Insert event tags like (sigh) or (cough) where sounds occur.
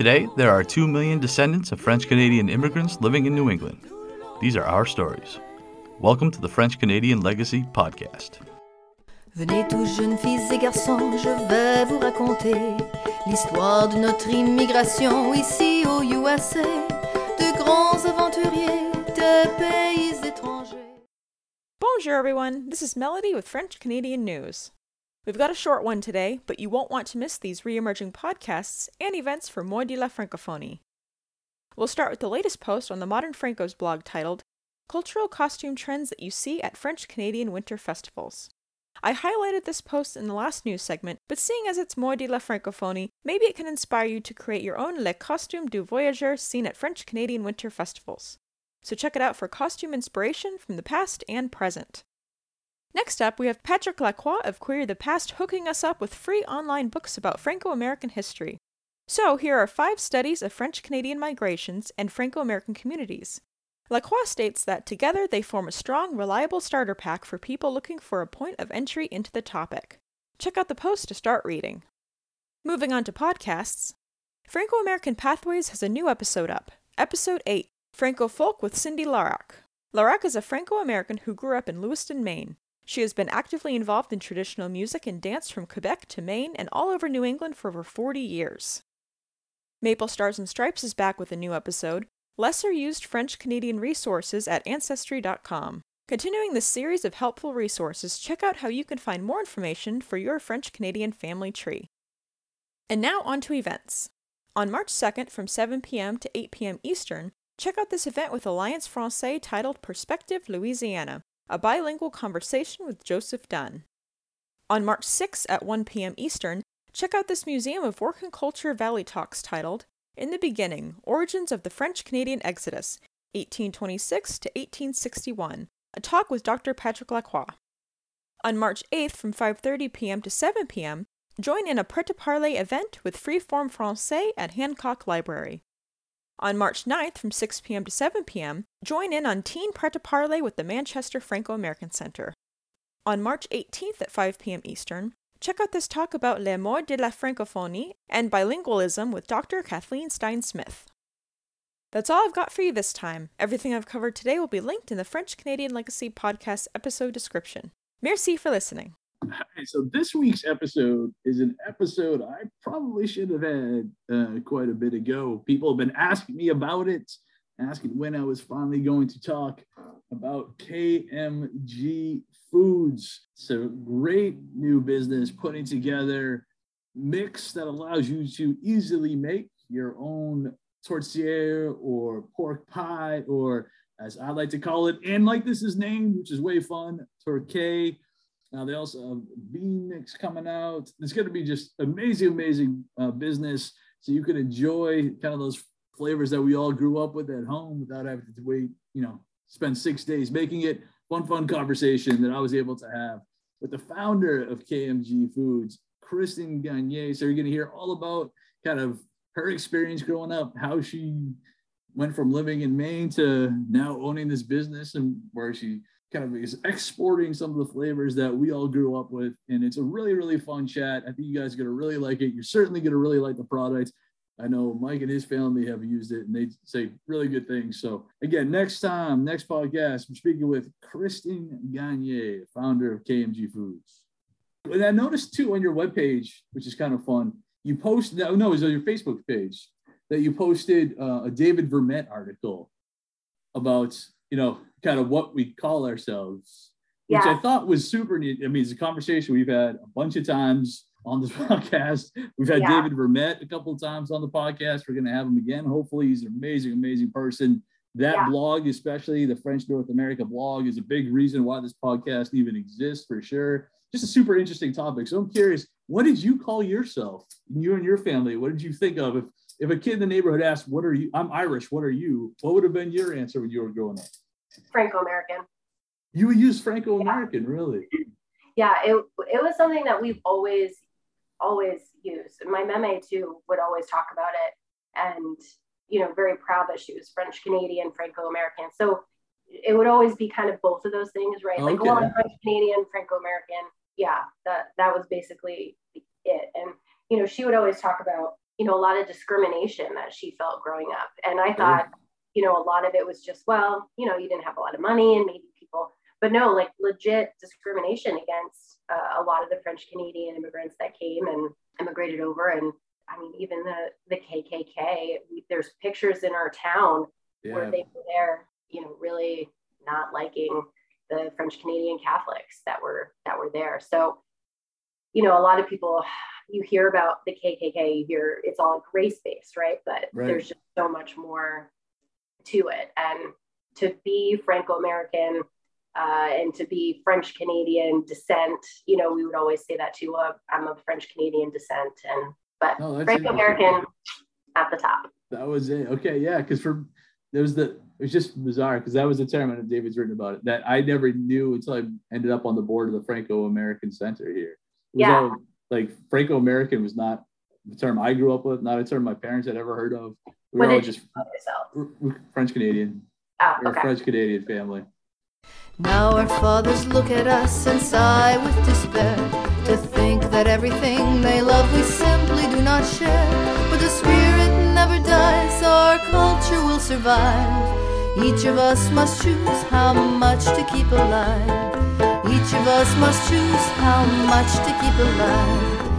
Today, there are 2 million descendants of French Canadian immigrants living in New England. These are our stories. Welcome to the French Canadian Legacy Podcast. Venez tous jeunes filles et garçons, je vais vous raconter l'histoire de notre immigration ici au USA, de grands aventuriers de pays étrangers. Bonjour, everyone. This is Melody with French Canadian News. We've got a short one today, but you won't want to miss these re-emerging podcasts and events for Mois de la Francophonie. We'll start with the latest post on the Modern Francos blog titled Cultural Costume Trends That You See at French Canadian Winter Festivals. I highlighted this post in the last news segment, but seeing as it's Mois de la Francophonie, maybe it can inspire you to create your own Le Costume du Voyageur seen at French Canadian Winter Festivals. So check it out for costume inspiration from the past and present. Next up, we have Patrick Lacroix of Query the Past hooking us up with free online books about Franco American history. So, here are five studies of French Canadian migrations and Franco American communities. Lacroix states that together they form a strong, reliable starter pack for people looking for a point of entry into the topic. Check out the post to start reading. Moving on to podcasts, Franco American Pathways has a new episode up, Episode 8 Franco Folk with Cindy Larock. Larock is a Franco American who grew up in Lewiston, Maine. She has been actively involved in traditional music and dance from Quebec to Maine and all over New England for over 40 years. Maple Stars and Stripes is back with a new episode, Lesser Used French Canadian Resources at Ancestry.com. Continuing this series of helpful resources, check out how you can find more information for your French Canadian family tree. And now on to events. On March 2nd from 7 p.m. to 8 p.m. Eastern, check out this event with Alliance Francaise titled Perspective Louisiana a bilingual conversation with Joseph Dunn. On March 6 at 1 p.m. Eastern, check out this Museum of Work and Culture Valley Talks titled In the Beginning Origins of the French Canadian Exodus, 1826 to 1861, a talk with Dr. Patrick Lacroix. On March 8th from 5:30 p.m. to 7 p.m., join in a pret-a-parler event with Freeform Francais at Hancock Library. On March 9th from 6 p.m. to 7 p.m., join in on Teen Pret a Parler with the Manchester Franco American Center. On March 18th at 5 p.m. Eastern, check out this talk about Le Mort de la Francophonie and bilingualism with Dr. Kathleen Stein Smith. That's all I've got for you this time. Everything I've covered today will be linked in the French Canadian Legacy podcast episode description. Merci for listening. So this week's episode is an episode I probably should have had uh, quite a bit ago. People have been asking me about it, asking when I was finally going to talk about KMG Foods. So great new business putting together mix that allows you to easily make your own tourtière or pork pie or as I like to call it, and like this is named, which is way fun, torquay now they also have bean mix coming out. It's going to be just amazing, amazing uh, business. So you can enjoy kind of those flavors that we all grew up with at home without having to wait, you know, spend six days making it. Fun, fun conversation that I was able to have with the founder of KMG Foods, Kristen Gagne. So you're going to hear all about kind of her experience growing up, how she went from living in Maine to now owning this business and where she kind of is exporting some of the flavors that we all grew up with. And it's a really, really fun chat. I think you guys are going to really like it. You're certainly going to really like the product. I know Mike and his family have used it and they say really good things. So again, next time, next podcast, I'm speaking with Kristen Gagne, founder of KMG Foods. And I noticed too on your webpage, which is kind of fun, you posted, no, no, it was on your Facebook page that you posted uh, a David Vermette article about, you know, kind of what we call ourselves, which yeah. I thought was super neat. I mean, it's a conversation we've had a bunch of times on this (laughs) podcast. We've had yeah. David Vermette a couple of times on the podcast. We're going to have him again. Hopefully, he's an amazing, amazing person. That yeah. blog, especially the French North America blog, is a big reason why this podcast even exists for sure. Just a super interesting topic. So I'm curious, what did you call yourself? You and your family, what did you think of? If if a kid in the neighborhood asked, "What are you?" I'm Irish. What are you? What would have been your answer when you were growing up? Franco-American. You would use Franco-American, yeah. really? Yeah, it, it was something that we've always, always used. My meme too would always talk about it and, you know, very proud that she was French-Canadian, Franco-American. So it would always be kind of both of those things, right? Okay. Like, well, I'm French-Canadian, Franco-American. Yeah, that, that was basically it. And, you know, she would always talk about, you know, a lot of discrimination that she felt growing up. And I thought, oh. You know, a lot of it was just, well, you know, you didn't have a lot of money and maybe people, but no, like legit discrimination against uh, a lot of the French Canadian immigrants that came and immigrated over. And I mean, even the, the KKK, there's pictures in our town yeah. where they were there, you know, really not liking the French Canadian Catholics that were that were there. So, you know, a lot of people you hear about the KKK, you hear it's all race based, right? But right. there's just so much more to it. And to be Franco American uh, and to be French Canadian descent, you know, we would always say that too. Uh, I'm of French Canadian descent, and but oh, Franco American at the top. That was it. Okay, yeah, because for there was the it was just bizarre because that was the term and David's written about it that I never knew until I ended up on the board of the Franco American Center here. yeah. All, like Franco American was not the term I grew up with, not a term my parents had ever heard of. We were all just French Canadian. Oh, okay. a French Canadian family. Now our fathers look at us and sigh with despair to think that everything they love we simply do not share. But the spirit never dies, our culture will survive. Each of us must choose how much to keep alive. Each of us must choose how much to keep alive.